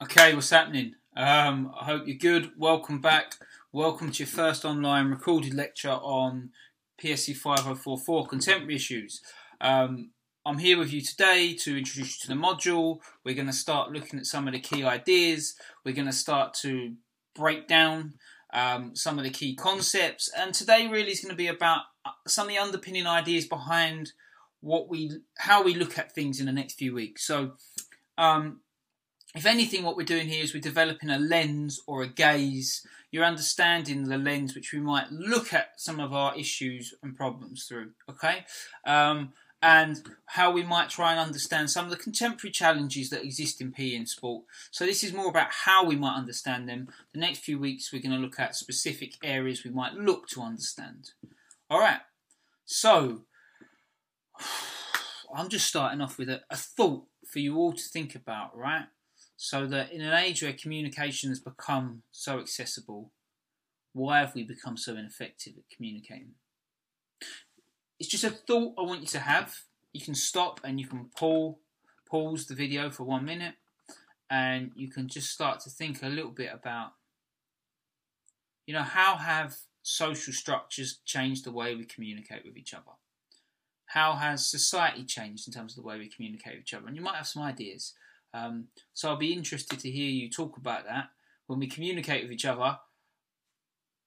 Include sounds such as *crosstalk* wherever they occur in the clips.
Okay, what's happening? Um, I hope you're good. Welcome back. Welcome to your first online recorded lecture on PSE 5044 contemporary issues. Um, I'm here with you today to introduce you to the module. We're going to start looking at some of the key ideas. We're going to start to break down um, some of the key concepts. And today really is going to be about uh, some of the underpinning ideas behind what we, how we look at things in the next few weeks. So, um, if anything, what we're doing here is we're developing a lens or a gaze. You're understanding the lens which we might look at some of our issues and problems through, okay? Um, and how we might try and understand some of the contemporary challenges that exist in PE and sport. So this is more about how we might understand them. The next few weeks we're going to look at specific areas we might look to understand. All right. So *sighs* I'm just starting off with a, a thought for you all to think about, right? So that in an age where communication has become so accessible, why have we become so ineffective at communicating? It's just a thought I want you to have. You can stop and you can pull, pause the video for one minute, and you can just start to think a little bit about, you know, how have social structures changed the way we communicate with each other? How has society changed in terms of the way we communicate with each other? And you might have some ideas. Um, so I'll be interested to hear you talk about that when we communicate with each other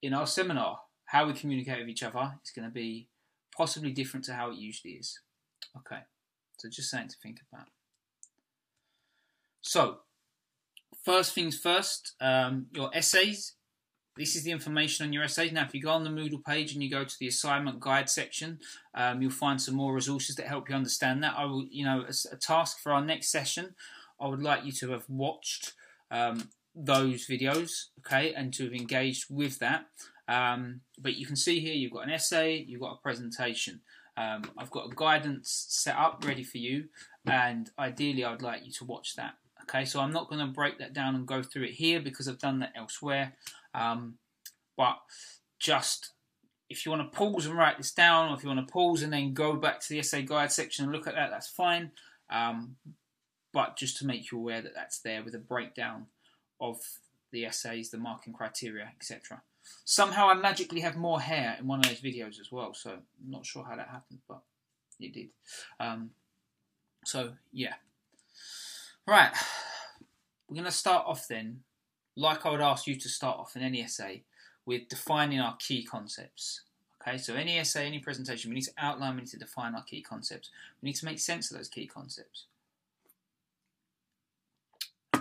in our seminar. How we communicate with each other is going to be possibly different to how it usually is. Okay, so just something to think about. So, first things first, um, your essays. This is the information on your essays. Now, if you go on the Moodle page and you go to the assignment guide section, um, you'll find some more resources that help you understand that. I will, you know, as a task for our next session, I would like you to have watched um, those videos, okay, and to have engaged with that. Um, but you can see here you've got an essay, you've got a presentation. Um, I've got a guidance set up ready for you, and ideally, I'd like you to watch that. Okay, so I'm not going to break that down and go through it here because I've done that elsewhere. Um, but just if you want to pause and write this down, or if you want to pause and then go back to the essay guide section and look at that, that's fine. Um, but just to make you aware that that's there with a breakdown of the essays, the marking criteria, etc. Somehow I magically have more hair in one of those videos as well, so I'm not sure how that happened, but it did. Um, so, yeah. Right, we're going to start off then, like I would ask you to start off in any essay, with defining our key concepts. Okay, so any essay, any presentation, we need to outline, we need to define our key concepts. We need to make sense of those key concepts.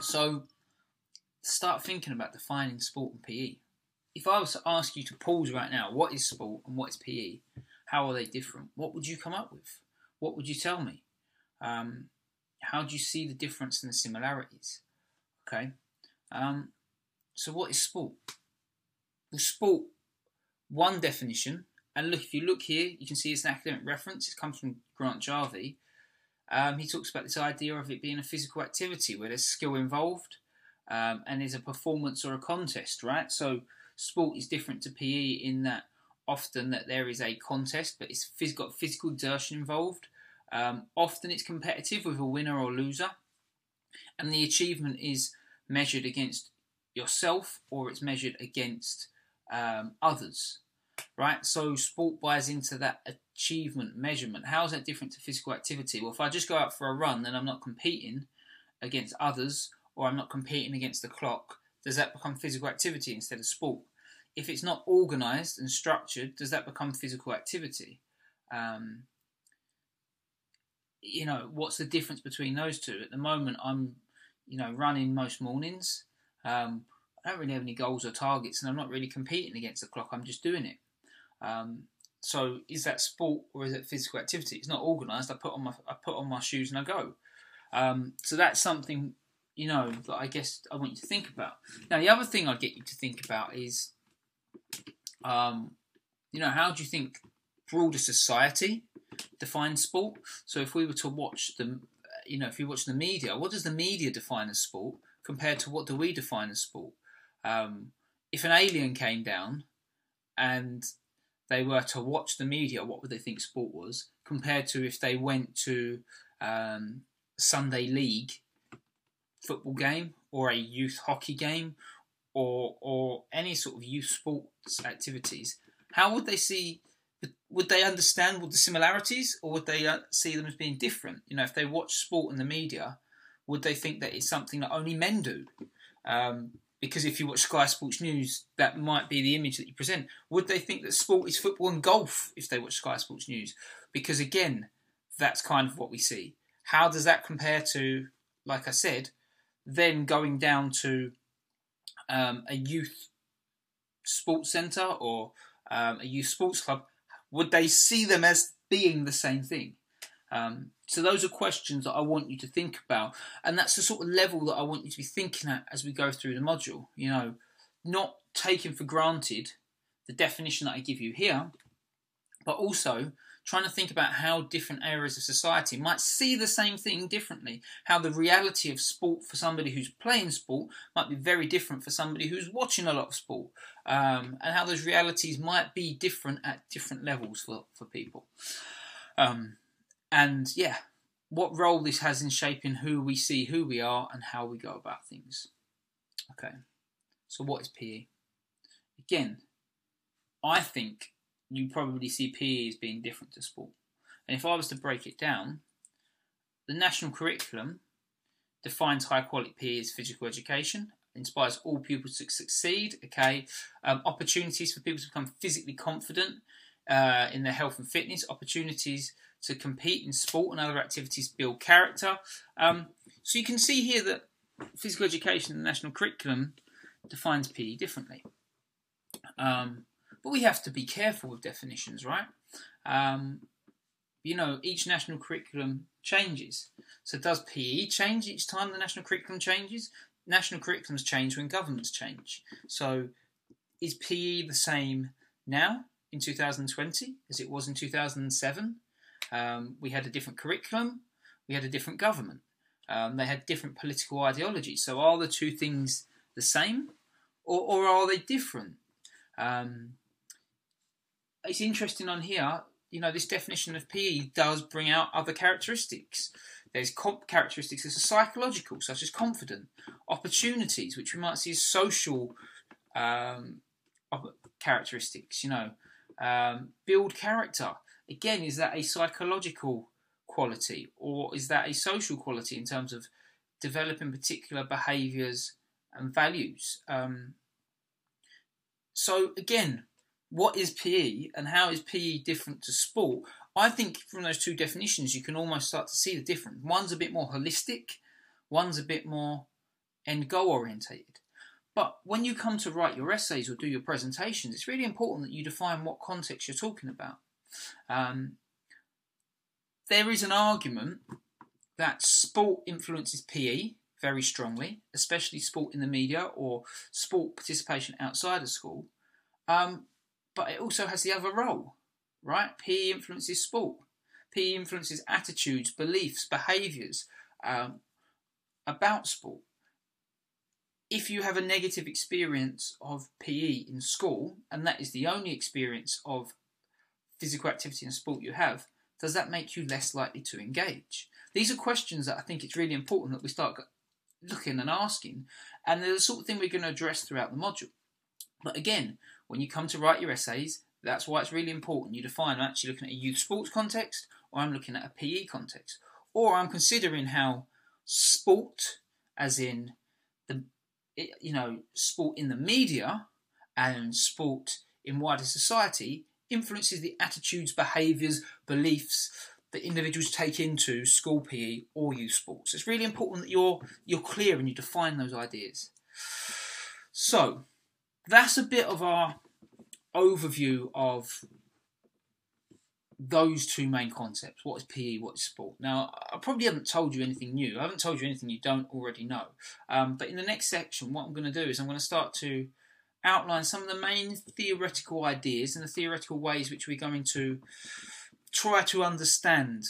So start thinking about defining sport and PE. If I was to ask you to pause right now, what is sport and what is PE? How are they different? What would you come up with? What would you tell me? Um, how do you see the difference and the similarities? Okay. Um, so what is sport? Well, sport, one definition, and look, if you look here, you can see it's an academic reference. It comes from Grant Jarvie. Um, he talks about this idea of it being a physical activity where there's skill involved um, and there's a performance or a contest, right? So sport is different to PE in that often that there is a contest, but it's got physical exertion involved. Um, often it's competitive with a winner or loser, and the achievement is measured against yourself or it's measured against um, others right? So sport buys into that achievement measurement. How is that different to physical activity? Well, if I just go out for a run, then I'm not competing against others or I'm not competing against the clock. Does that become physical activity instead of sport? If it's not organised and structured, does that become physical activity? Um, you know, what's the difference between those two? At the moment, I'm, you know, running most mornings. Um, I don't really have any goals or targets, and I'm not really competing against the clock. I'm just doing it. Um, so is that sport or is it physical activity? It's not organised. I put on my I put on my shoes and I go. Um, so that's something you know that I guess I want you to think about. Now the other thing I'd get you to think about is, um, you know, how do you think broader society defines sport? So if we were to watch the, you know, if you watch the media, what does the media define as sport compared to what do we define as sport? Um, if an alien came down and they were to watch the media, what would they think sport was, compared to if they went to um, Sunday League football game or a youth hockey game or or any sort of youth sports activities, how would they see? Would they understand the similarities, or would they uh, see them as being different? You know, if they watch sport in the media, would they think that it's something that only men do? Um, because if you watch Sky Sports News, that might be the image that you present. Would they think that sport is football and golf if they watch Sky Sports News? Because again, that's kind of what we see. How does that compare to, like I said, then going down to um, a youth sports centre or um, a youth sports club? Would they see them as being the same thing? Um, so those are questions that I want you to think about, and that's the sort of level that I want you to be thinking at as we go through the module. You know, not taking for granted the definition that I give you here, but also trying to think about how different areas of society might see the same thing differently. How the reality of sport for somebody who's playing sport might be very different for somebody who's watching a lot of sport, um, and how those realities might be different at different levels for, for people. Um, and yeah, what role this has in shaping who we see, who we are, and how we go about things. Okay, so what is PE? Again, I think you probably see PE as being different to sport. And if I was to break it down, the national curriculum defines high quality PE as physical education, inspires all pupils to succeed, okay, um, opportunities for people to become physically confident uh, in their health and fitness, opportunities to compete in sport and other activities, build character. Um, so you can see here that physical education in the national curriculum defines PE differently. Um, but we have to be careful with definitions, right? Um, you know, each national curriculum changes. So does PE change each time the national curriculum changes? National curriculums change when governments change. So is PE the same now in 2020 as it was in 2007? Um, we had a different curriculum, we had a different government. Um, they had different political ideologies. So are the two things the same, or, or are they different? Um, it's interesting on here. You know, this definition of PE does bring out other characteristics. There's comp- characteristics that are psychological, such as confident, opportunities, which we might see as social um, characteristics. You know, um, build character again, is that a psychological quality or is that a social quality in terms of developing particular behaviours and values? Um, so, again, what is PE and how is PE different to sport? I think from those two definitions, you can almost start to see the difference. One's a bit more holistic, one's a bit more end goal orientated. But when you come to write your essays or do your presentations, it's really important that you define what context you're talking about. Um, there is an argument that sport influences PE very strongly, especially sport in the media or sport participation outside of school. Um, but it also has the other role, right? PE influences sport. PE influences attitudes, beliefs, behaviours um, about sport. If you have a negative experience of PE in school, and that is the only experience of physical activity and sport you have, does that make you less likely to engage? These are questions that I think it's really important that we start looking and asking, and they're the sort of thing we're going to address throughout the module. But again, when you come to write your essays, that's why it's really important you define I'm actually looking at a youth sports context or I'm looking at a PE context. Or I'm considering how sport, as in the you know, sport in the media and sport in wider society influences the attitudes, behaviours, beliefs that individuals take into school PE or youth sports. It's really important that you're you're clear and you define those ideas. So that's a bit of our overview of those two main concepts. What is PE? What is sport? Now, I probably haven't told you anything new. I haven't told you anything you don't already know. Um, but in the next section, what I'm going to do is I'm going to start to outline some of the main theoretical ideas and the theoretical ways which we're going to try to understand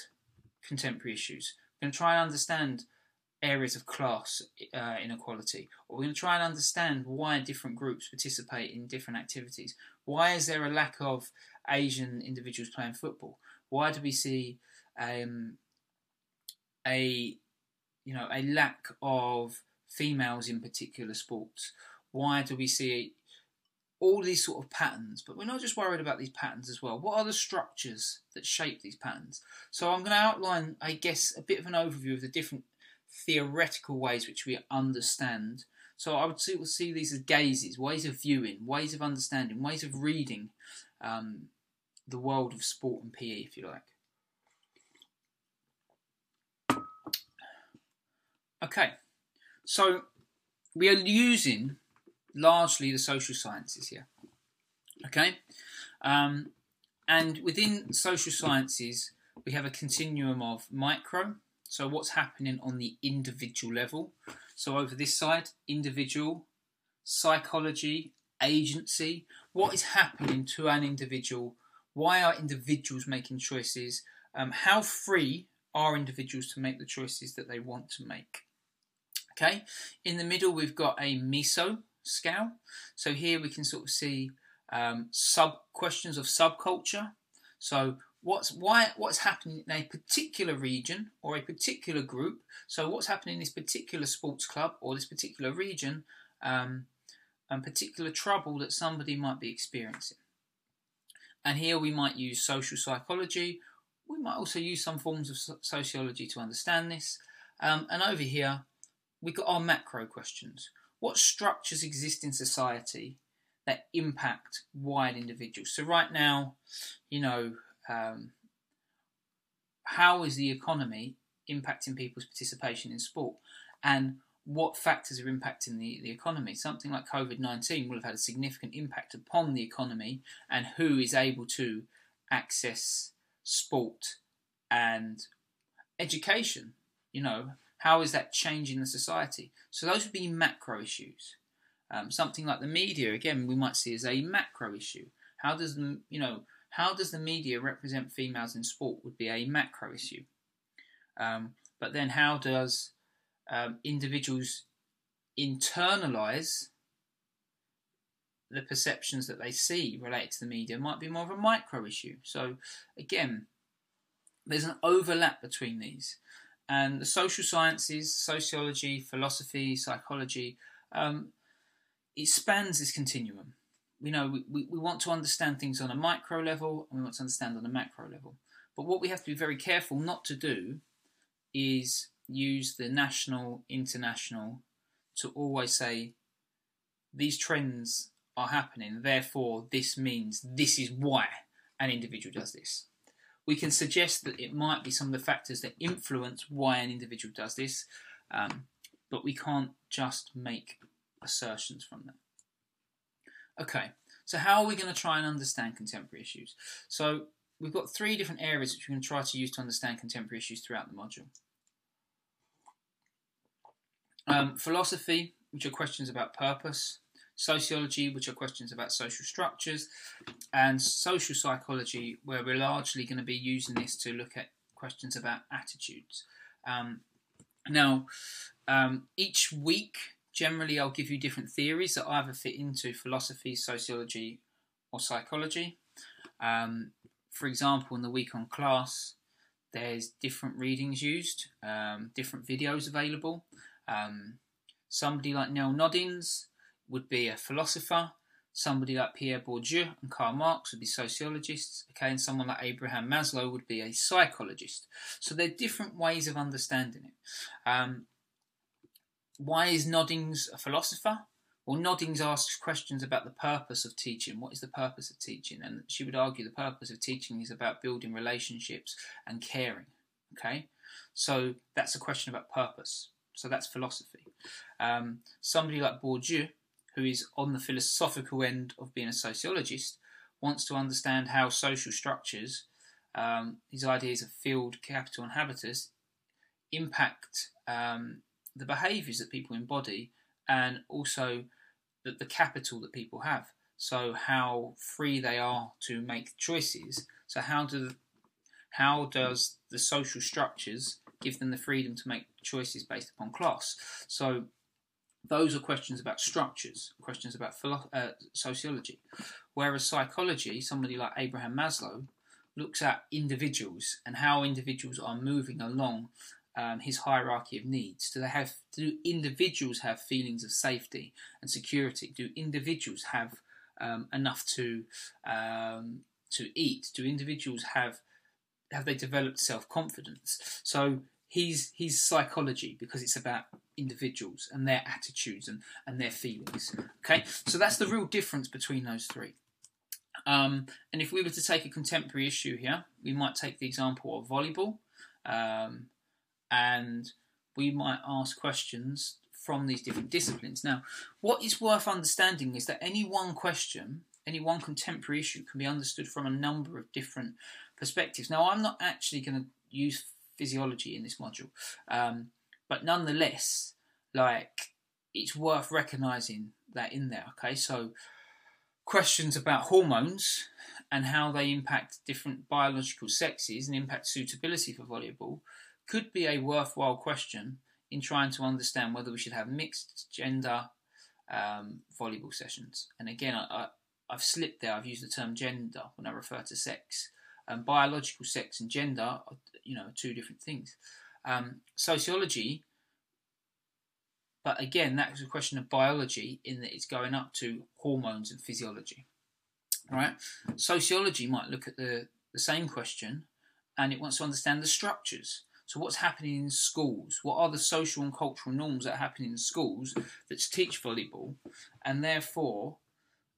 contemporary issues. We're going to try and understand areas of class uh, inequality, or we're going to try and understand why different groups participate in different activities. Why is there a lack of Asian individuals playing football? Why do we see um, a you know, a lack of females in particular sports? Why do we see all these sort of patterns? But we're not just worried about these patterns as well. What are the structures that shape these patterns? So I'm going to outline, I guess, a bit of an overview of the different theoretical ways which we understand. So I would see, we'll see these as gazes, ways of viewing, ways of understanding, ways of reading um, the world of sport and PE, if you like. Okay, so we are using largely the social sciences here. Okay, um, and within social sciences, we have a continuum of micro, so what's happening on the individual level. So over this side, individual, psychology, agency, what is happening to an individual? Why are individuals making choices? Um, how free are individuals to make the choices that they want to make? Okay, in the middle we've got a meso scale. So here we can sort of see um, sub questions of subculture. So what's why what's happening in a particular region or a particular group. So what's happening in this particular sports club or this particular region, um, and particular trouble that somebody might be experiencing. And here we might use social psychology. We might also use some forms of sociology to understand this. Um, and over here, we've got our macro questions. What structures exist in society that impact wide individuals? So right now, you know, um, how is the economy impacting people's participation in sport? And what factors are impacting the, the economy? Something like COVID 19 will have had a significant impact upon the economy and who is able to access sport and education. You know, how is that changing the society? So those would be macro issues. Um, something like the media, again, we might see as a macro issue. How does the, you know, how does the media represent females in sport would be a macro issue. Um, but then how does um, individuals internalize the perceptions that they see related to the media might be more of a micro issue. So again, there's an overlap between these and the social sciences, sociology, philosophy, psychology, um, it spans this continuum. We know we, we want to understand things on a micro level and we want to understand on a macro level. But what we have to be very careful not to do is use the national, international to always say these trends are happening, therefore, this means this is why an individual does this we can suggest that it might be some of the factors that influence why an individual does this, um, but we can't just make assertions from that. Okay, so how are we going to try and understand contemporary issues? So we've got three different areas which we're going to try to use to understand contemporary issues throughout the module. Um, philosophy, which are questions about purpose sociology, which are questions about social structures, and social psychology, where we're largely going to be using this to look at questions about attitudes. Um, now, um, each week, generally, I'll give you different theories that either fit into philosophy, sociology, or psychology. Um, for example, in the week on class, there's different readings used, um, different videos available. Um, somebody like Nel Noddings would be a philosopher. Somebody like Pierre Bourdieu and Karl Marx would be sociologists. Okay, and someone like Abraham Maslow would be a psychologist. So they're different ways of understanding it. Um, why is Noddings a philosopher? Well, Noddings asks questions about the purpose of teaching. What is the purpose of teaching? And she would argue the purpose of teaching is about building relationships and caring. Okay, so that's a question about purpose. So that's philosophy. Um, somebody like Bourdieu who is on the philosophical end of being a sociologist, wants to understand how social structures, um, his ideas of field, capital, and habitus, impact um, the behaviours that people embody and also the, the capital that people have. So, how free they are to make choices. So, how do how does the social structures give them the freedom to make choices based upon class? So, those are questions about structures, questions about philo- uh, sociology. Whereas psychology, somebody like Abraham Maslow, looks at individuals and how individuals are moving along um, his hierarchy of needs? Do they have? Do individuals have feelings of safety and security? Do individuals have um, enough to um, to eat? Do individuals have have they developed self confidence? So he's he's psychology because it's about individuals and their attitudes and, and their feelings. Okay, so that's the real difference between those three. Um, and if we were to take a contemporary issue here, we might take the example of volleyball, um, and we might ask questions from these different disciplines. Now, what is worth understanding is that any one question, any one contemporary issue, can be understood from a number of different perspectives. Now, I'm not actually going to use physiology in this module, um, but nonetheless, like it's worth recognizing that in there. Okay, so questions about hormones and how they impact different biological sexes and impact suitability for volleyball could be a worthwhile question in trying to understand whether we should have mixed gender um, volleyball sessions. And again, I, have slipped there. I've used the term gender when I refer to sex. Um, biological sex and gender, are, you know, two different things. Um, sociology but again, that is a question of biology in that it's going up to hormones and physiology. Right? Sociology might look at the, the same question and it wants to understand the structures. So, what's happening in schools? What are the social and cultural norms that happen in schools that teach volleyball? And therefore,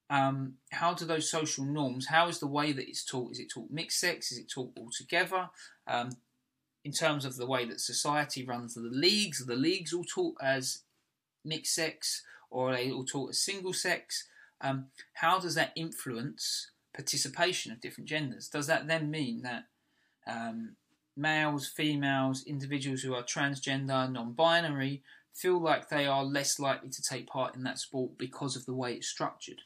um, how do those social norms, how is the way that it's taught? Is it taught mixed sex? Is it taught all together? Um, in terms of the way that society runs the leagues, are the leagues all taught as mixed sex or are they all taught as single sex? Um, how does that influence participation of different genders? Does that then mean that um, males, females, individuals who are transgender, non binary feel like they are less likely to take part in that sport because of the way it's structured?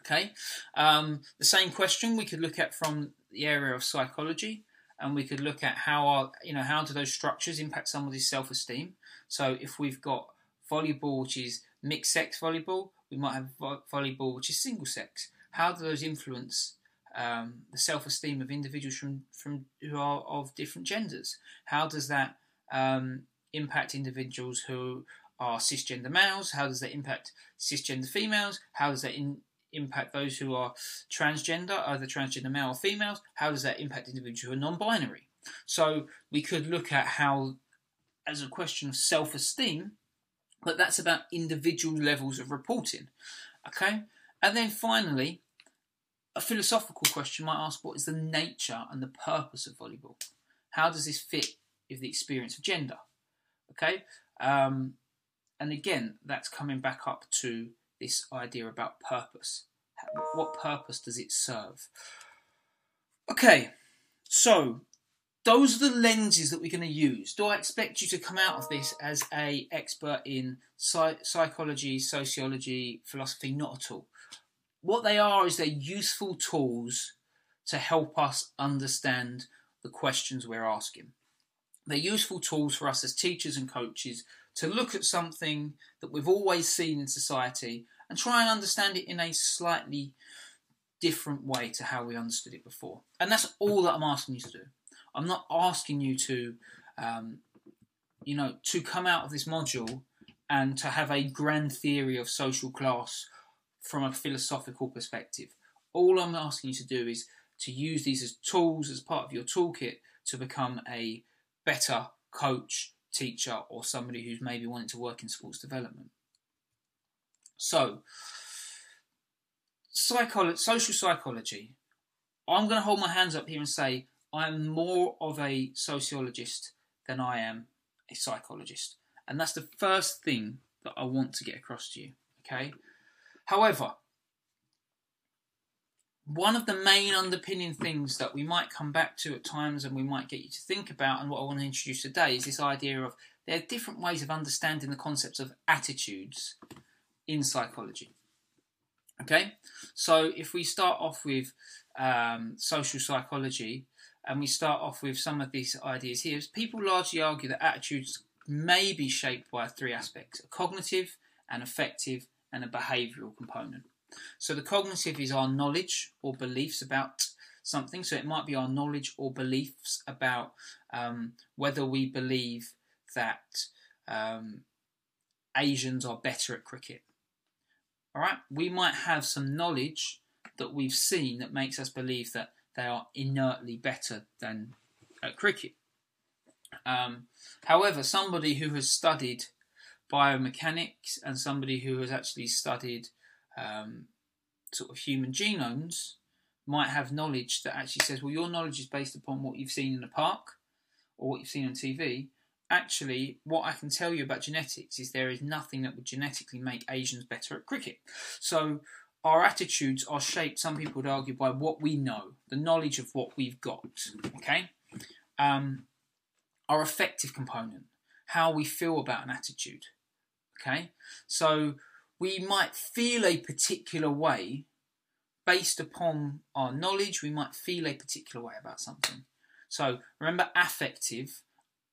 Okay, um, the same question we could look at from the area of psychology, and we could look at how are you know how do those structures impact somebody's self-esteem. So if we've got volleyball, which is mixed sex volleyball. We might have vo- volleyball, which is single sex. How do those influence um, the self-esteem of individuals from, from who are of different genders? How does that um, impact individuals who are cisgender males? How does that impact cisgender females? How does that in, impact those who are transgender, either transgender male or females? How does that impact individuals who are non-binary? So we could look at how, as a question of self-esteem, but that's about individual levels of reporting. Okay? And then finally, a philosophical question might ask what is the nature and the purpose of volleyball? How does this fit with the experience of gender? Okay? Um, and again, that's coming back up to this idea about purpose. What purpose does it serve? Okay, so those are the lenses that we're going to use. Do I expect you to come out of this as a expert in psychology, sociology, philosophy? Not at all. What they are is they're useful tools to help us understand the questions we're asking. They're useful tools for us as teachers and coaches to look at something that we've always seen in society and try and understand it in a slightly different way to how we understood it before. And that's all that I'm asking you to do. I'm not asking you to, um, you know, to come out of this module and to have a grand theory of social class from a philosophical perspective. All I'm asking you to do is to use these as tools as part of your toolkit to become a better coach, teacher, or somebody who's maybe wanting to work in sports development. So, psycholo- social psychology. I'm going to hold my hands up here and say I'm more of a sociologist than I am a psychologist. And that's the first thing that I want to get across to you. Okay? However, one of the main underpinning things that we might come back to at times and we might get you to think about, and what I want to introduce today, is this idea of there are different ways of understanding the concepts of attitudes in psychology. Okay, so if we start off with um, social psychology, and we start off with some of these ideas here. People largely argue that attitudes may be shaped by three aspects a cognitive, an affective, and a behavioural component. So, the cognitive is our knowledge or beliefs about something. So it might be our knowledge or beliefs about um, whether we believe that um, Asians are better at cricket. All right, we might have some knowledge that we've seen that makes us believe that they are inertly better than at cricket. Um, however, somebody who has studied biomechanics and somebody who has actually studied um, sort of human genomes might have knowledge that actually says, well, your knowledge is based upon what you've seen in the park or what you've seen on TV. Actually, what I can tell you about genetics is there is nothing that would genetically make Asians better at cricket. So our attitudes are shaped, some people would argue, by what we know, the knowledge of what we've got. Okay? Um, our affective component, how we feel about an attitude. Okay? So we might feel a particular way based upon our knowledge, we might feel a particular way about something. So remember, affective,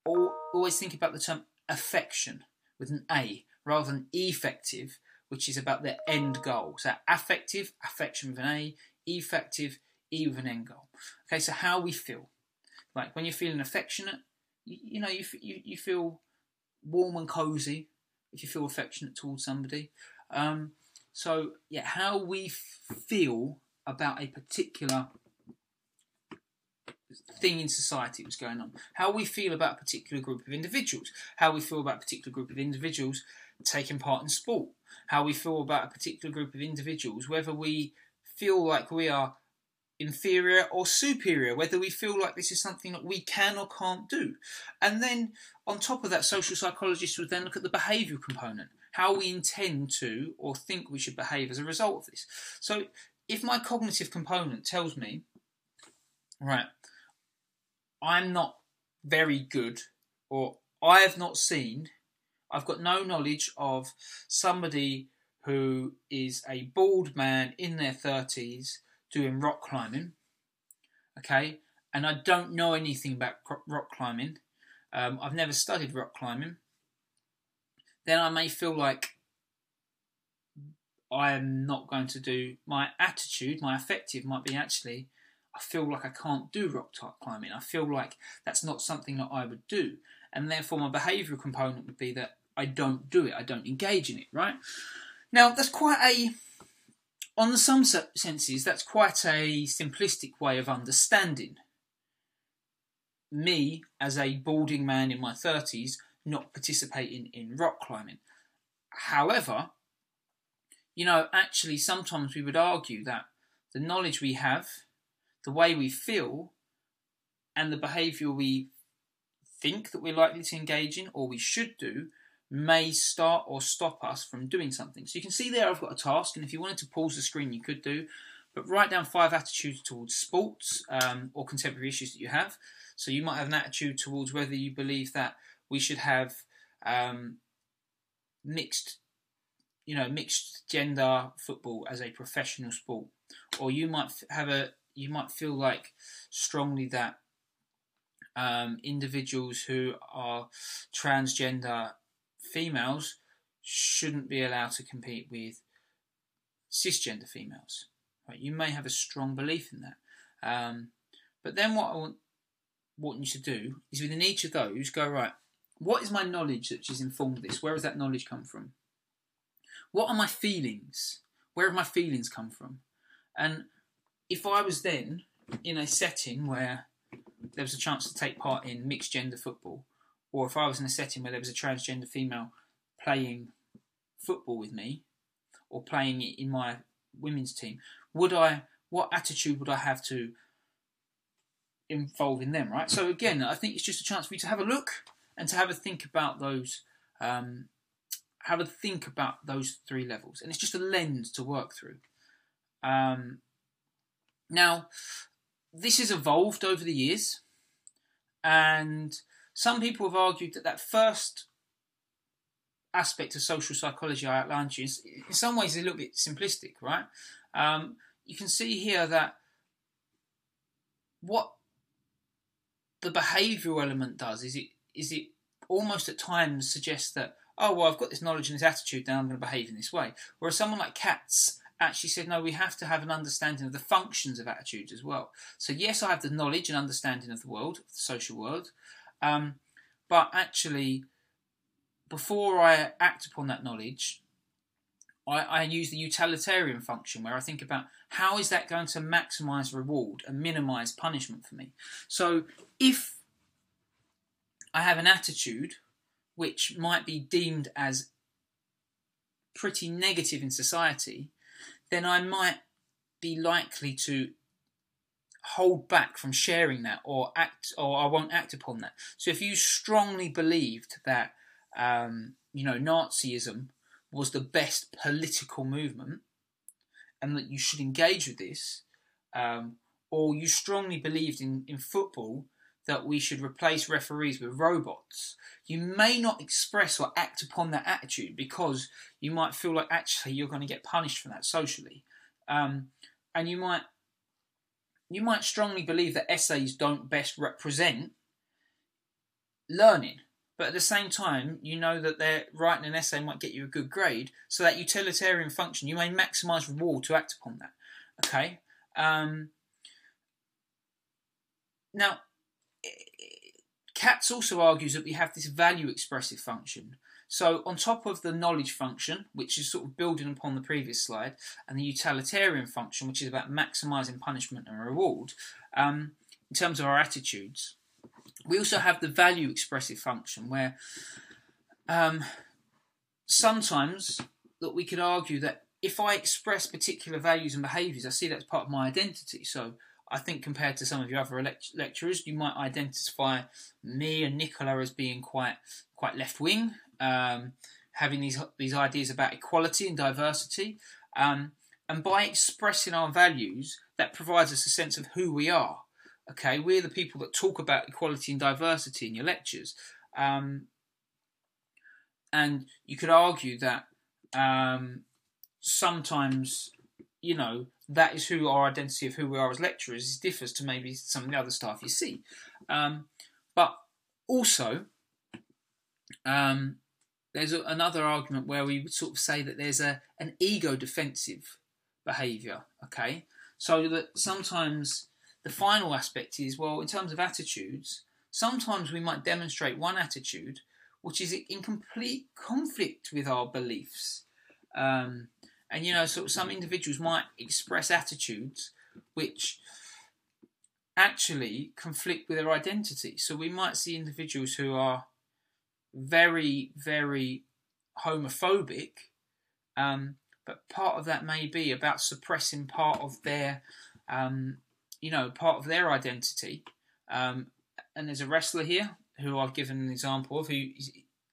always think about the term affection with an A rather than effective, which is about the end goal. So affective, affection with an A, effective, E with an end goal. Okay, so how we feel. Like when you're feeling affectionate, you, you know, you, you, you feel warm and cozy if you feel affectionate towards somebody. Um, so, yeah, how we feel about a particular thing in society that's going on, how we feel about a particular group of individuals, how we feel about a particular group of individuals taking part in sport, how we feel about a particular group of individuals, whether we feel like we are inferior or superior, whether we feel like this is something that we can or can't do. And then on top of that, social psychologists would then look at the behavioural component, how we intend to or think we should behave as a result of this. So if my cognitive component tells me, right, I'm not very good or I have not seen, I've got no knowledge of somebody who is a bald man in their 30s doing rock climbing. Okay, and I don't know anything about rock climbing. Um, I've never studied rock climbing. Then I may feel like I am not going to do my attitude, my affective might be actually. I feel like I can't do rock type climbing. I feel like that's not something that I would do, and therefore my behavioural component would be that I don't do it. I don't engage in it. Right now, that's quite a on some senses, that's quite a simplistic way of understanding me as a balding man in my 30s not participating in rock climbing. However, you know, actually, sometimes we would argue that the knowledge we have, the way we feel, and the behaviour we think that we're likely to engage in or we should do may start or stop us from doing something. So you can see there I've got a task, and if you wanted to pause the screen, you could do. But write down five attitudes towards sports um, or contemporary issues that you have. So you might have an attitude towards whether you believe that we should have um, mixed, you know, mixed gender football as a professional sport, or you might have a you might feel like strongly that um, individuals who are transgender females shouldn't be allowed to compete with cisgender females. Right? You may have a strong belief in that. Um, but then what I want, want you to do is within each of those go, right, what is my knowledge that has informed this? Where has that knowledge come from? What are my feelings? Where have my feelings come from? And if I was then in a setting where there was a chance to take part in mixed gender football, or if I was in a setting where there was a transgender female playing football with me or playing in my women's team, would I? What attitude would I have to involve in them? Right. So again, I think it's just a chance for you to have a look and to have a think about those. Um, have a think about those three levels, and it's just a lens to work through. Um, now, this has evolved over the years, and some people have argued that that first aspect of social psychology I outlined to you is, in some ways, a little bit simplistic, right? Um, you can see here that what the behavioural element does is it is it almost at times suggests that oh well I've got this knowledge and this attitude now I'm going to behave in this way. Whereas someone like Katz actually said, no, we have to have an understanding of the functions of attitudes as well. So, yes, I have the knowledge and understanding of the world, the social world, um, but actually, before I act upon that knowledge, I, I, use the utilitarian function where I think about how is that going to maximize reward and minimize punishment for me. So, if I have an attitude which might be deemed as pretty negative in society, then I might be likely to hold back from sharing that or act or I won't act upon that. So if you strongly believed that um, you know Nazism was the best political movement and that you should engage with this, um, or you strongly believed in, in football that we should replace referees with robots, you may not express or act upon that attitude because you might feel like actually you're going to get punished for that socially. Um, and you might you might strongly believe that essays don't best represent learning. But at the same time, you know that they're writing an essay might get you a good grade. So that utilitarian function, you may maximise reward to act upon that. Okay. Um, now, Katz also argues that we have this value expressive function. So, on top of the knowledge function, which is sort of building upon the previous slide, and the utilitarian function, which is about maximizing punishment and reward, um, in terms of our attitudes, we also have the value expressive function, where um, sometimes that we could argue that if I express particular values and behaviours, I see that's part of my identity. So, I think compared to some of your other lect- lecturers, you might identify me and Nicola as being quite quite left wing, um, having these these ideas about equality and diversity, um, and by expressing our values, that provides us a sense of who we are. Okay, we're the people that talk about equality and diversity in your lectures, um, and you could argue that um, sometimes, you know, that is who our identity of who we are as lecturers differs to maybe some of the other staff you see. Um, but also, um, there's a, another argument where we would sort of say that there's a an ego defensive behaviour. Okay, so that sometimes the final aspect is well, in terms of attitudes, sometimes we might demonstrate one attitude which is in complete conflict with our beliefs. Um, and you know, sort of some individuals might express attitudes which actually conflict with their identity. So we might see individuals who are very, very homophobic, um, but part of that may be about suppressing part of their, um, you know, part of their identity. Um, and there's a wrestler here who I've given an example of who,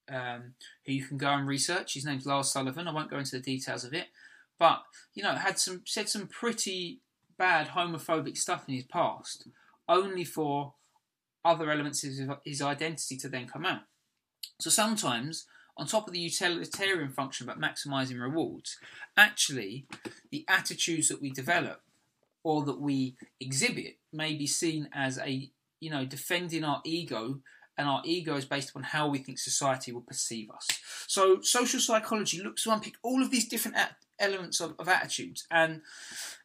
um, who you can go and research. His name's Lars Sullivan. I won't go into the details of it, but you know, had some said some pretty bad homophobic stuff in his past, only for other elements of his identity to then come out. So sometimes, on top of the utilitarian function about maximizing rewards, actually the attitudes that we develop or that we exhibit may be seen as a you know defending our ego and our ego is based upon how we think society will perceive us. So social psychology looks to unpick all of these different elements of, of attitudes. And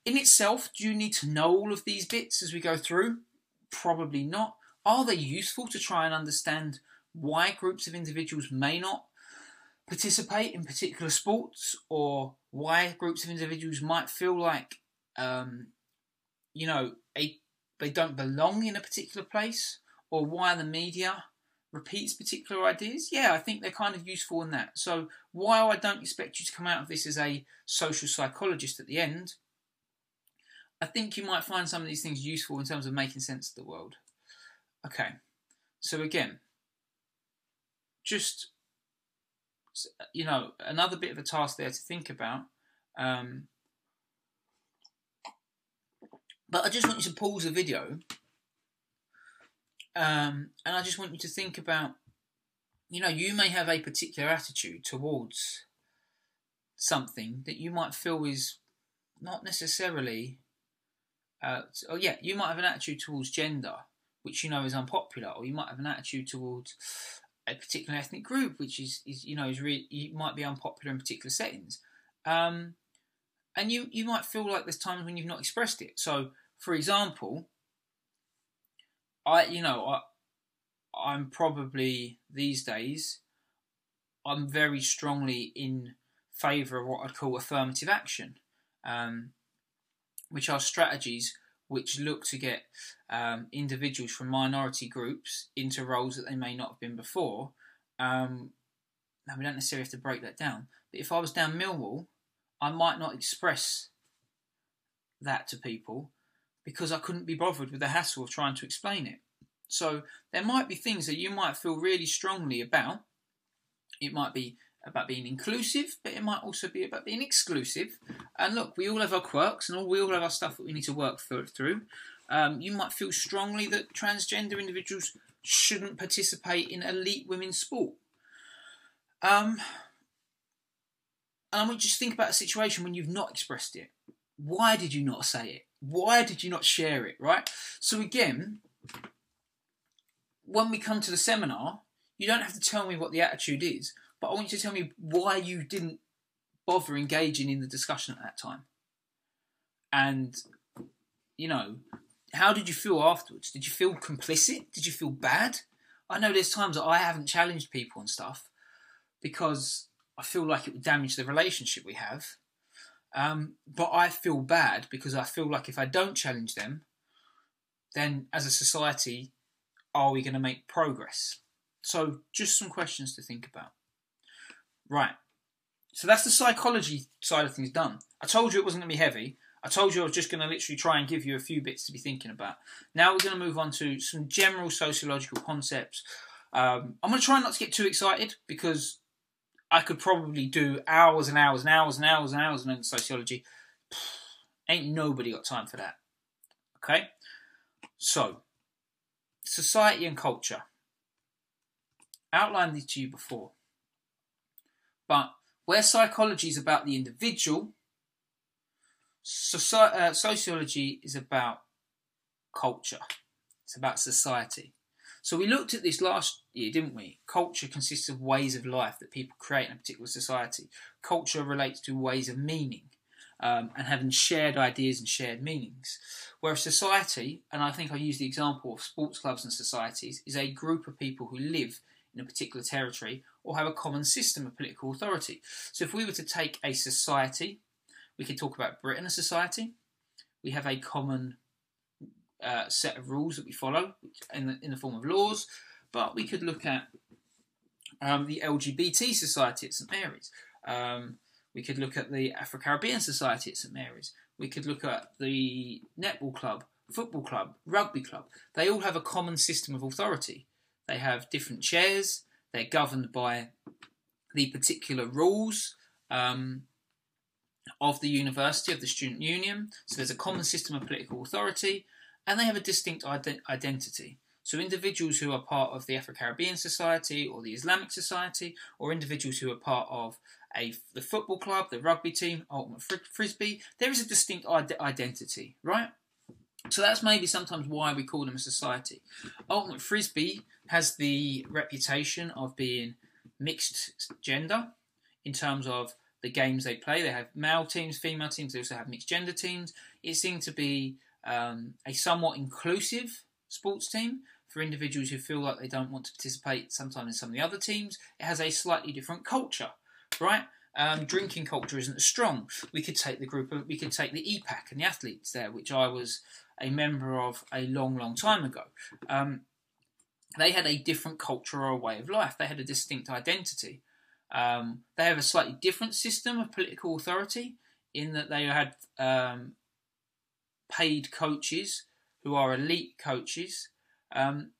in itself, do you need to know all of these bits as we go through? Probably not. Are they useful to try and understand why groups of individuals may not participate in particular sports or why groups of individuals might feel like, um, you know, a, they don't belong in a particular place or why the media repeats particular ideas, yeah, I think they're kind of useful in that. So while I don't expect you to come out of this as a social psychologist at the end, I think you might find some of these things useful in terms of making sense of the world. Okay, so again, just you know, another bit of a task there to think about. Um, but I just want you to pause the video um, and I just want you to think about, you know, you may have a particular attitude towards something that you might feel is not necessarily. Uh, oh yeah, you might have an attitude towards gender, which you know is unpopular, or you might have an attitude towards a particular ethnic group, which is, is you know is really you might be unpopular in particular settings. Um, and you you might feel like there's times when you've not expressed it. So, for example, I you know I I'm probably these days I'm very strongly in favour of what I'd call affirmative action, um, which are strategies which look to get um, individuals from minority groups into roles that they may not have been before. Um, now we don't necessarily have to break that down, but if I was down Millwall, I might not express that to people because I couldn't be bothered with the hassle of trying to explain it. So there might be things that you might feel really strongly about. It might be about being inclusive, but it might also be about being exclusive. And look, we all have our quirks and all we all have our stuff that we need to work through. Um, you might feel strongly that transgender individuals shouldn't participate in elite women's sport. Um, and I want you to just think about a situation when you've not expressed it. Why did you not say it? Why did you not share it? Right? So, again, when we come to the seminar, you don't have to tell me what the attitude is, but I want you to tell me why you didn't bother engaging in the discussion at that time. And, you know, how did you feel afterwards? Did you feel complicit? Did you feel bad? I know there's times that I haven't challenged people and stuff because I feel like it would damage the relationship we have. Um, but I feel bad because I feel like if I don't challenge them, then as a society, are we going to make progress? So, just some questions to think about. Right. So, that's the psychology side of things done. I told you it wasn't going to be heavy. I told you I was just going to literally try and give you a few bits to be thinking about. Now, we're going to move on to some general sociological concepts. Um, I'm going to try not to get too excited because I could probably do hours and hours and hours and hours and hours on sociology. *sighs* Ain't nobody got time for that. Okay? So, society and culture. Outlined these to you before. But where psychology is about the individual, uh, sociology is about culture. It's about society. So we looked at this last year, didn't we? Culture consists of ways of life that people create in a particular society. Culture relates to ways of meaning um, and having shared ideas and shared meanings. Whereas society, and I think I use the example of sports clubs and societies, is a group of people who live in a particular territory or have a common system of political authority. So if we were to take a society, we could talk about Britain as society. We have a common uh, set of rules that we follow in the, in the form of laws, but we could look at um, the LGBT Society at St Mary's. Um, we could look at the Afro Caribbean Society at St Mary's. We could look at the netball club, football club, rugby club. They all have a common system of authority. They have different chairs. They're governed by the particular rules um, of the university, of the student union. So there's a common system of political authority and they have a distinct ident- identity. So, individuals who are part of the Afro Caribbean Society or the Islamic Society, or individuals who are part of a, the football club, the rugby team, Ultimate Frisbee, there is a distinct identity, right? So that's maybe sometimes why we call them a society. Ultimate Frisbee has the reputation of being mixed gender in terms of the games they play. They have male teams, female teams, they also have mixed gender teams. It seemed to be um, a somewhat inclusive sports team for individuals who feel like they don't want to participate sometimes in some of the other teams. It has a slightly different culture, right? Um, drinking culture isn't as strong. We could take the group of, we could take the EPAC and the athletes there, which I was a member of a long, long time ago. Um, they had a different culture or way of life. They had a distinct identity. Um, they have a slightly different system of political authority in that they had um, paid coaches who are elite coaches, um,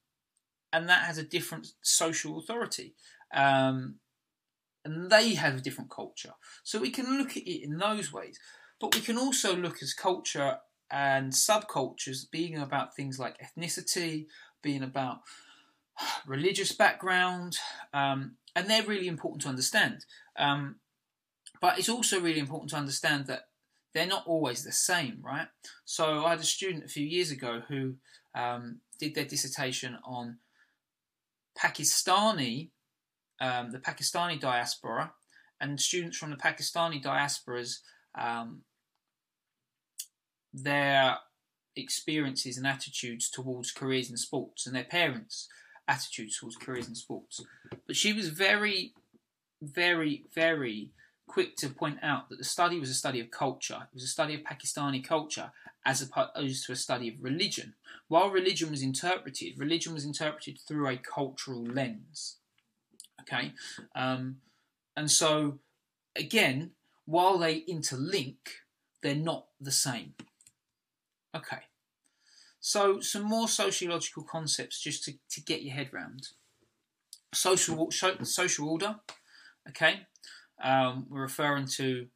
and that has a different social authority. Um, and they have a different culture. So we can look at it in those ways. But we can also look as culture and subcultures being about things like ethnicity, being about religious background, um, and they're really important to understand. Um, but it's also really important to understand that they're not always the same, right? So I had a student a few years ago who um, did their dissertation on Pakistani, um, the Pakistani diaspora, and students from the Pakistani diasporas um, their experiences and attitudes towards careers in sports and their parents' attitudes towards careers in sports. But she was very, very, very quick to point out that the study was a study of culture. It was a study of Pakistani culture as opposed to a study of religion. While religion was interpreted, religion was interpreted through a cultural lens. Okay, um, and so again, while they interlink, they're not the same. Okay, so some more sociological concepts just to, to get your head round. Social social order. Okay, um, we're referring to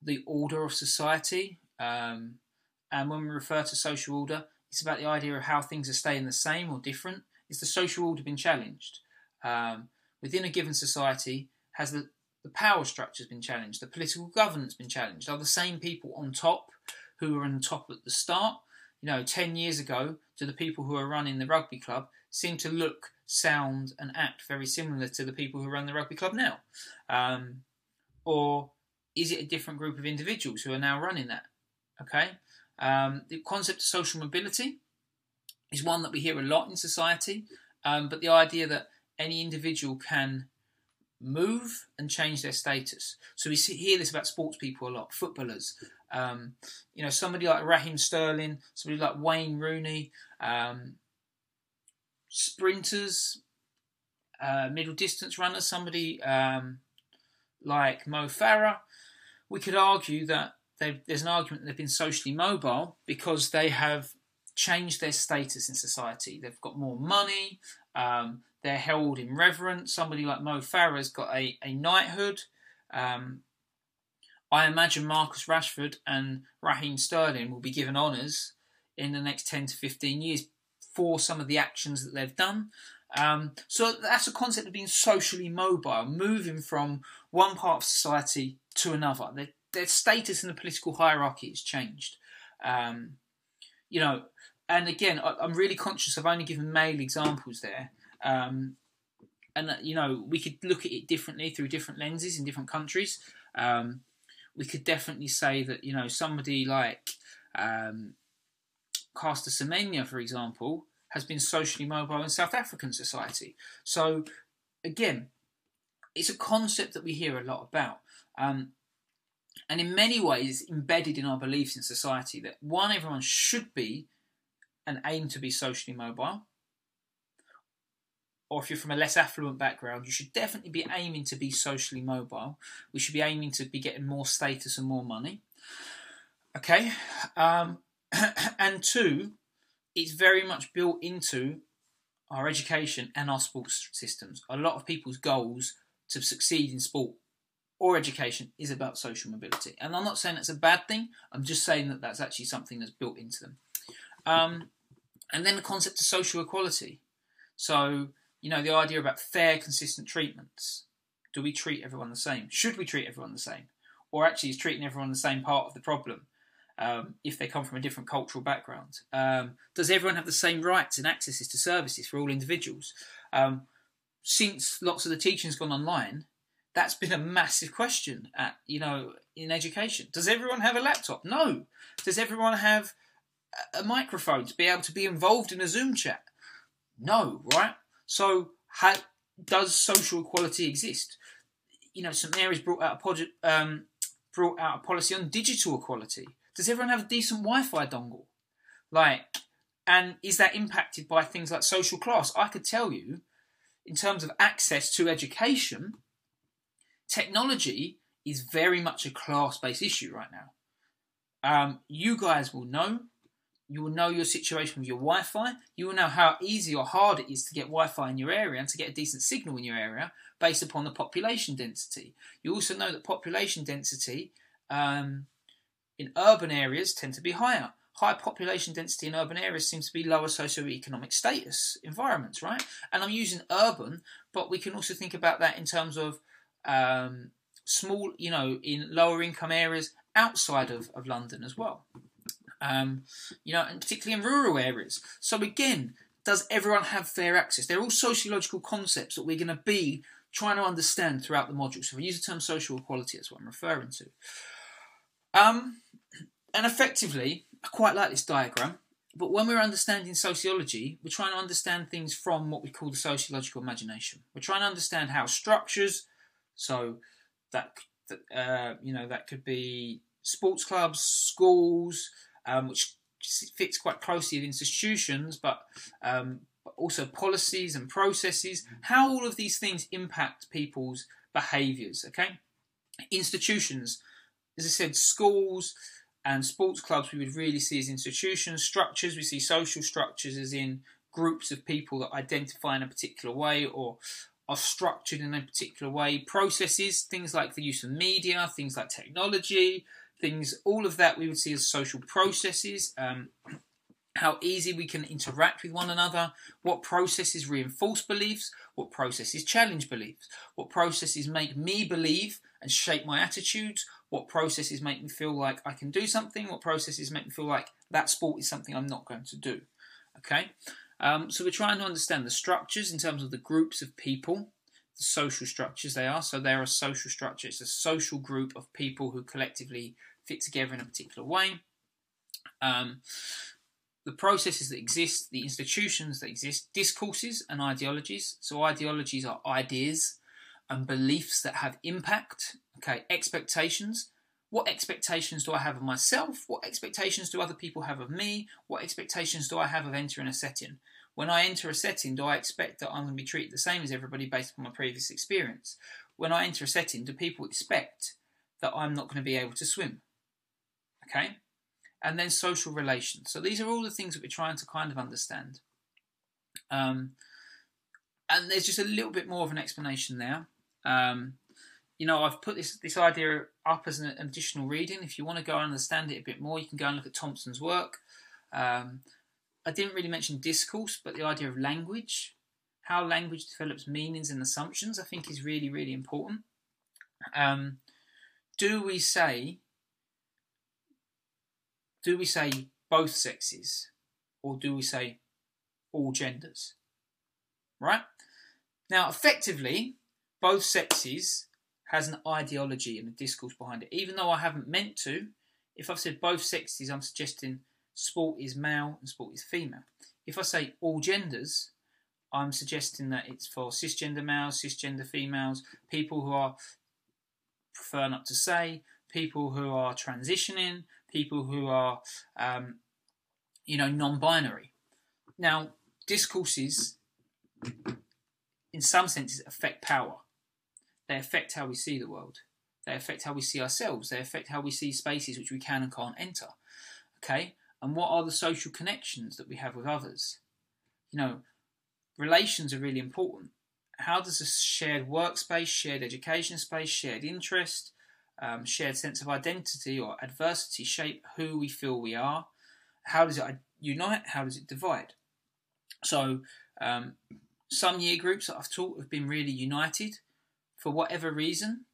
the order of society. Um, and when we refer to social order, it's about the idea of how things are staying the same or different. Is the social order been challenged? Um, within a given society, has the, the power structure been challenged? The political governance been challenged? Are the same people on top who were on top at the start? You know, 10 years ago, to the people who are running the rugby club seem to look sound and act very similar to the people who run the rugby club now? Um, or is it a different group of individuals who are now running that? Okay. Um, the concept of social mobility is one that we hear a lot in society, um, but the idea that any individual can move and change their status. So we see, hear this about sports people a lot, footballers. Um, you know, somebody like Raheem Sterling, somebody like Wayne Rooney, um, sprinters, uh, middle distance runners, somebody um, like Mo Farah, we could argue that there's an argument that they've been socially mobile because they have changed their status in society. They've got more money, um, they're held in reverence. Somebody like Mo Farah's got a, a knighthood. Um, I imagine Marcus Rashford and Raheem Sterling will be given honours in the next 10 to 15 years for some of the actions that they've done. Um, so that's a concept of being socially mobile, moving from one part of society to another. Their, their status in the political hierarchy has changed. Um, you know, and again, I, am really conscious. I've only given male examples there, um, and you know, we could look at it differently through different lenses in different countries. Um, we could definitely say that you know somebody like um, Caster Semenya, for example, has been socially mobile in South African society. So, again, it's a concept that we hear a lot about. Um, and in many ways, embedded in our beliefs in society that one, everyone should be and aim to be socially mobile. Or if you're from a less affluent background, you should definitely be aiming to be socially mobile. We should be aiming to be getting more status and more money. Okay. Um, *clears throat* and two, it's very much built into our education and our sports systems. A lot of people's goals to succeed in sport or education is about social mobility. And I'm not saying it's a bad thing, I'm just saying that that's actually something that's built into them. Um, and then the concept of social equality. So, you know, the idea about fair, consistent treatments. Do we treat everyone the same? Should we treat everyone the same? Or actually, is treating everyone the same part of the problem? um, if they come from a different cultural background? Um, does everyone have the same rights and accesses to services for all individuals? Um, since lots of the teaching's gone online, that's been a massive question at you know in education. Does everyone have a laptop? No. Does everyone have a microphone to be able to be involved in a Zoom chat? No, right? So, how, does social equality exist? You know, St Mary's brought out a project, um, brought out a policy on digital equality. Does everyone have a decent Wi-Fi dongle? Like, and is that impacted by things like social class? I could tell you, in terms of access to education, technology is very much a class-based issue right now. Um, you guys will know. You will know your situation with your Wi-Fi. You will know how easy or hard it is to get Wi-Fi in your area and to get a decent signal in your area based upon the population density. You also know that population density um, in urban areas tend to be higher. High population density in urban areas seems to be lower socioeconomic status environments, right? And I'm using urban, but we can also think about that in terms of um, small, you know, in lower income areas outside of, of London as well. Um, you know, and particularly in rural areas. So again, does everyone have fair access? They're all sociological concepts that we're going to be trying to understand throughout the module. So if we use the term social equality, that's what I'm referring to. Um, and effectively, I quite like this diagram. But when we're understanding sociology, we're trying to understand things from what we call the sociological imagination. We're trying to understand how structures, so that uh, you know that could be sports clubs, schools, um, which fits quite closely with institutions, but, um, but also policies and processes. How all of these things impact people's behaviours. Okay, institutions, as I said, schools and sports clubs we would really see as institutions. Structures we see social structures as in groups of people that identify in a particular way or are structured in a particular way. Processes, things like the use of media, things like technology, things, all of that we would see as social processes. Um, how easy we can interact with one another, what processes reinforce beliefs, what processes challenge beliefs, what processes make me believe and shape my attitudes, what processes make me feel like I can do something, what processes make me feel like that sport is something I'm not going to do. Okay, um, so we're trying to understand the structures in terms of the groups of people, social structures they are. So they're a social structure, it's a social group of people who collectively fit together in a particular way. Um, the processes that exist, the institutions that exist, discourses and ideologies. So ideologies are ideas and beliefs that have impact. Okay, expectations. What expectations do I have of myself? What expectations do other people have of me? What expectations do I have of entering a setting? When I enter a setting, do I expect that I'm going to be treated the same as everybody based on my previous experience? When I enter a setting, do people expect that I'm not going to be able to swim? Okay? And then social relations. So these are all the things that we're trying to kind of understand. Um, and there's just a little bit more of an explanation there. Um, you know, I've put this this idea up as an additional reading. If you want to go and understand it a bit more, you can go and look at Thompson's work. Um, I didn't really mention discourse, but the idea of language, how language develops meanings and assumptions, I think is really, really important. Um, do we say, do we say both sexes, or do we say all genders? Right now, effectively, both sexes has an ideology and a discourse behind it. Even though I haven't meant to, if I've said both sexes, I'm suggesting sport is male and sport is female. If I say all genders, I'm suggesting that it's for cisgender males, cisgender females, people who are prefer not to say, people who are transitioning, people who are, um, you know, non-binary. Now, discourses, in some senses, affect power. They affect how we see the world. They affect how we see ourselves. They affect how we see spaces which we can and can't enter. Okay? And what are the social connections that we have with others? You know, relations are really important. How does a shared workspace, shared education space, shared interest, um, shared sense of identity or adversity shape who we feel we are? How does it unite? How does it divide? So, um, some year groups that I've taught have been really united for whatever reason,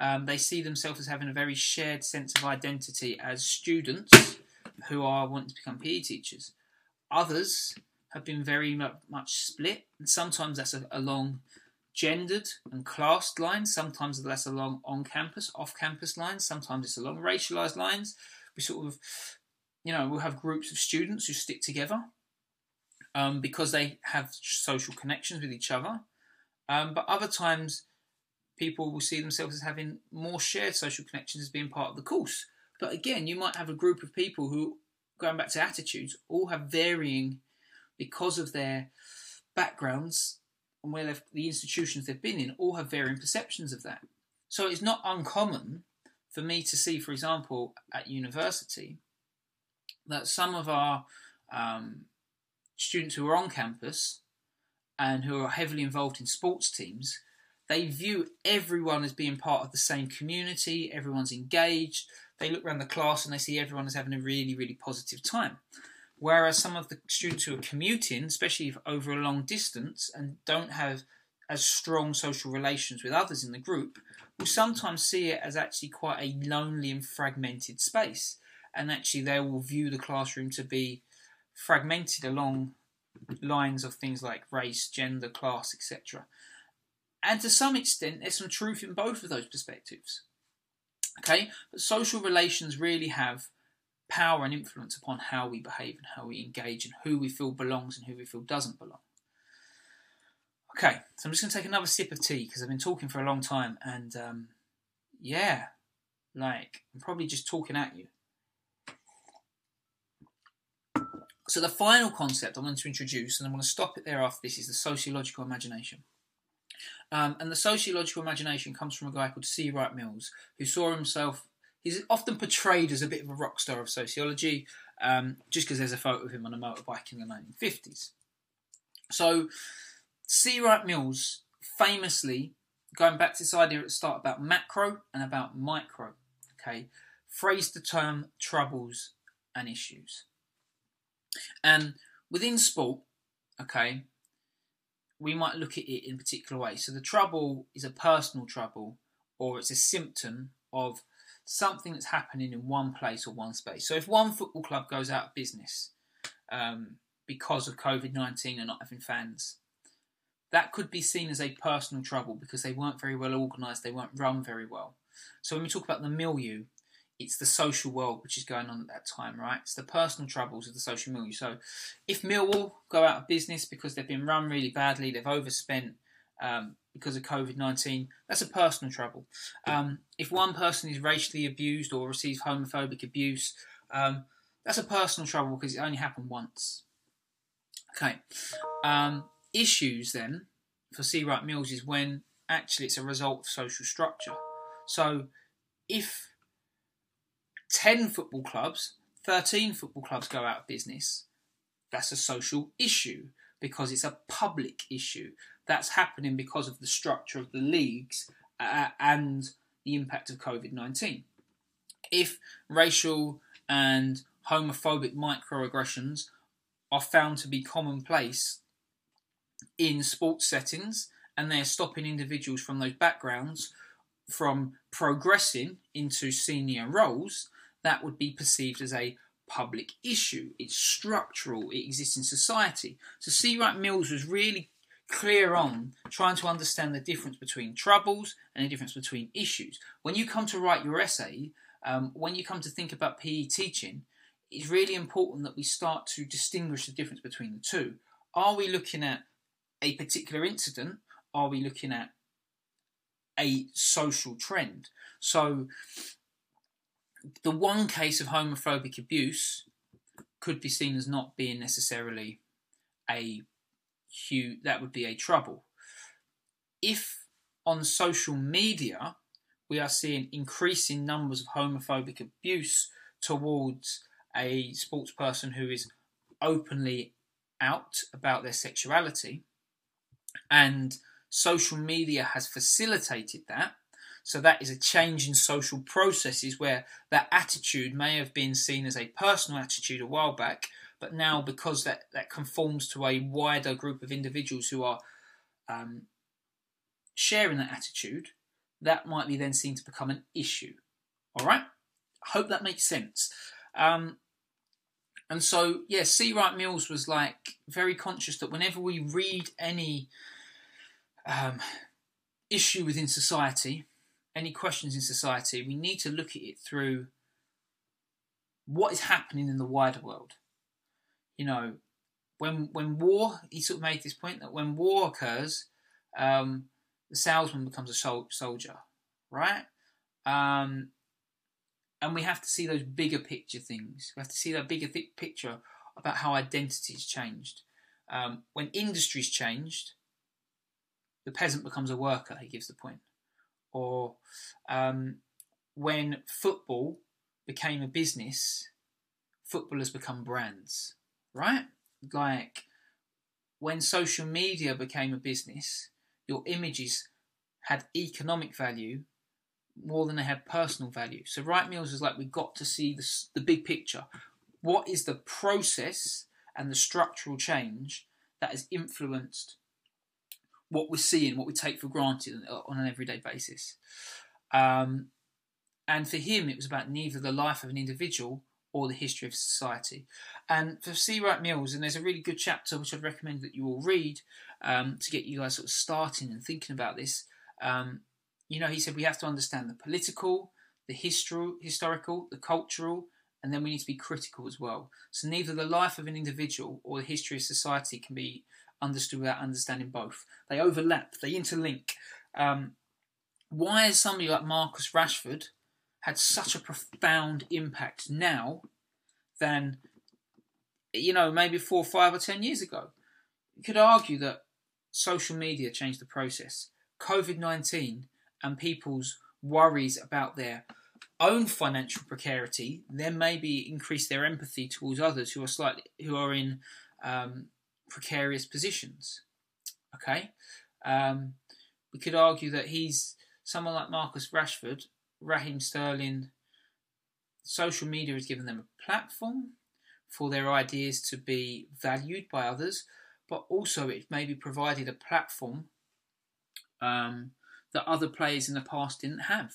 um, they see themselves as having a very shared sense of identity as students who are wanting to become PE teachers. Others have been very much split, and sometimes that's along gendered and classed lines, sometimes that's along on campus, off campus lines, sometimes it's along racialized lines. We sort of, you know, we'll have groups of students who stick together um, because they have social connections with each other. Um, but other times, people will see themselves as having more shared social connections as being part of the course. But again, you might have a group of people who, going back to attitudes, all have varying, because of their backgrounds and where the institutions they've been in, all have varying perceptions of that. So it's not uncommon for me to see, for example, at university, that some of our um, students who are on campus and who are heavily involved in sports teams they view everyone as being part of the same community, everyone's engaged. They look around the class and they see everyone is having a really, really positive time. Whereas some of the students who are commuting, especially over a long distance and don't have as strong social relations with others in the group, will sometimes see it as actually quite a lonely and fragmented space. And actually, they will view the classroom to be fragmented along lines of things like race, gender, class, etc. And to some extent, there's some truth in both of those perspectives. Okay, but social relations really have power and influence upon how we behave and how we engage and who we feel belongs and who we feel doesn't belong. Okay, so I'm just going to take another sip of tea because I've been talking for a long time and um, yeah, like I'm probably just talking at you. So the final concept I want to introduce, and I'm going to stop it there after this, is the sociological imagination. Um, and the sociological imagination comes from a guy called C. Wright Mills, who saw himself. He's often portrayed as a bit of a rock star of sociology, um, just because there's a photo of him on a motorbike in the 1950s. So, C. Wright Mills famously, going back to this idea at the start about macro and about micro, okay, phrased the term troubles and issues. And within sport, okay, we might look at it in a particular way. So the trouble is a personal trouble or it's a symptom of something that's happening in one place or one space. So if one football club goes out of business um, because of COVID 19 and not having fans, that could be seen as a personal trouble because they weren't very well organised, they weren't run very well. So when we talk about the milieu, it's the social world which is going on at that time, right? It's the personal troubles of the social milieu. So, if Millwall go out of business because they've been run really badly, they've overspent um, because of COVID 19, that's a personal trouble. Um, if one person is racially abused or receives homophobic abuse, um, that's a personal trouble because it only happened once. Okay. Um, issues then for C. Wright Mills is when actually it's a result of social structure. So, if 10 football clubs, 13 football clubs go out of business, that's a social issue because it's a public issue. That's happening because of the structure of the leagues uh, and the impact of COVID 19. If racial and homophobic microaggressions are found to be commonplace in sports settings and they're stopping individuals from those backgrounds from progressing into senior roles, that would be perceived as a public issue. It's structural, it exists in society. So C. Wright Mills was really clear on trying to understand the difference between troubles and the difference between issues. When you come to write your essay, um, when you come to think about PE teaching, it's really important that we start to distinguish the difference between the two. Are we looking at a particular incident? Are we looking at a social trend? So, the one case of homophobic abuse could be seen as not being necessarily a huge, that would be a trouble. If on social media we are seeing increasing numbers of homophobic abuse towards a sports person who is openly out about their sexuality, and social media has facilitated that, so that is a change in social processes where that attitude may have been seen as a personal attitude a while back, but now because that, that conforms to a wider group of individuals who are um, sharing that attitude, that might be then seen to become an issue. All right? I hope that makes sense. Um, and so, yeah, C. Wright Mills was like very conscious that whenever we read any um, issue within society, any questions in society, we need to look at it through what is happening in the wider world. You know, when when war, he sort of made this point that when war occurs, um, the salesman becomes a sol- soldier, right? Um, and we have to see those bigger picture things. We have to see that bigger th- picture about how identity has changed. Um, when industries changed, the peasant becomes a worker. He gives the point or um, when football became a business, footballers become brands, right? Like when social media became a business, your images had economic value more than they had personal value. So Wright Mills is like we got to see the, the big picture. What is the process and the structural change that has influenced what we're seeing, what we take for granted on an everyday basis. Um, and for him, it was about neither the life of an individual or the history of society. And for C. Wright Mills, and there's a really good chapter which I'd recommend that you all read um, to get you guys sort of starting and thinking about this. Um, you know, he said we have to understand the political, the histor- historical, the cultural, and then we need to be critical as well. So neither the life of an individual or the history of society can be understood without understanding both. They overlap, they interlink. Um, why has somebody like Marcus Rashford had such a profound impact now than, you know, maybe four, five, or ten years ago? You could argue that social media changed the process. COVID 19 and people's worries about their own financial precarity then maybe increase their empathy towards others who are slightly who are in um, precarious positions. Okay, um, we could argue that he's someone like Marcus Rashford, Raheem Sterling. Social media has given them a platform for their ideas to be valued by others, but also it maybe provided a platform um, that other players in the past didn't have.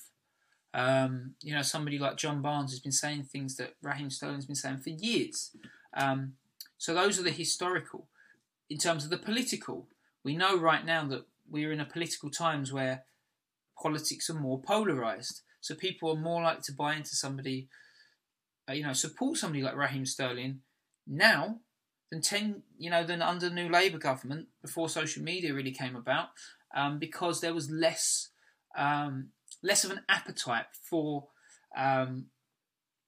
Um, you know, somebody like John Barnes has been saying things that Raheem Sterling's been saying for years. Um, so those are the historical. In terms of the political, we know right now that we're in a political times where politics are more polarized. So people are more likely to buy into somebody, uh, you know, support somebody like Raheem Sterling now than ten, you know, than under the new Labour government before social media really came about, um, because there was less um, less of an appetite for um,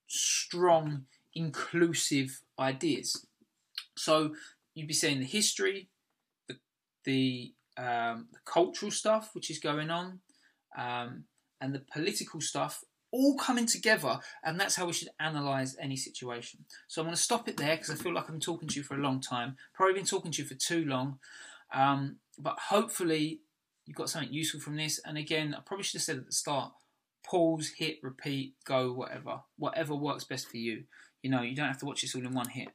strong, inclusive ideas. So you'd be seeing the history, the the, um, the cultural stuff which is going on, um, and the political stuff all coming together, and that's how we should analyze any situation. So I'm going to stop it there because I feel like I'm talking to you for a long time. Probably been talking to you for too long, um, but hopefully you got something useful from this. And again, I probably should have said at the start pause, hit, repeat, go, whatever. Whatever works best for you. You know, you don't have to watch this all in one hit.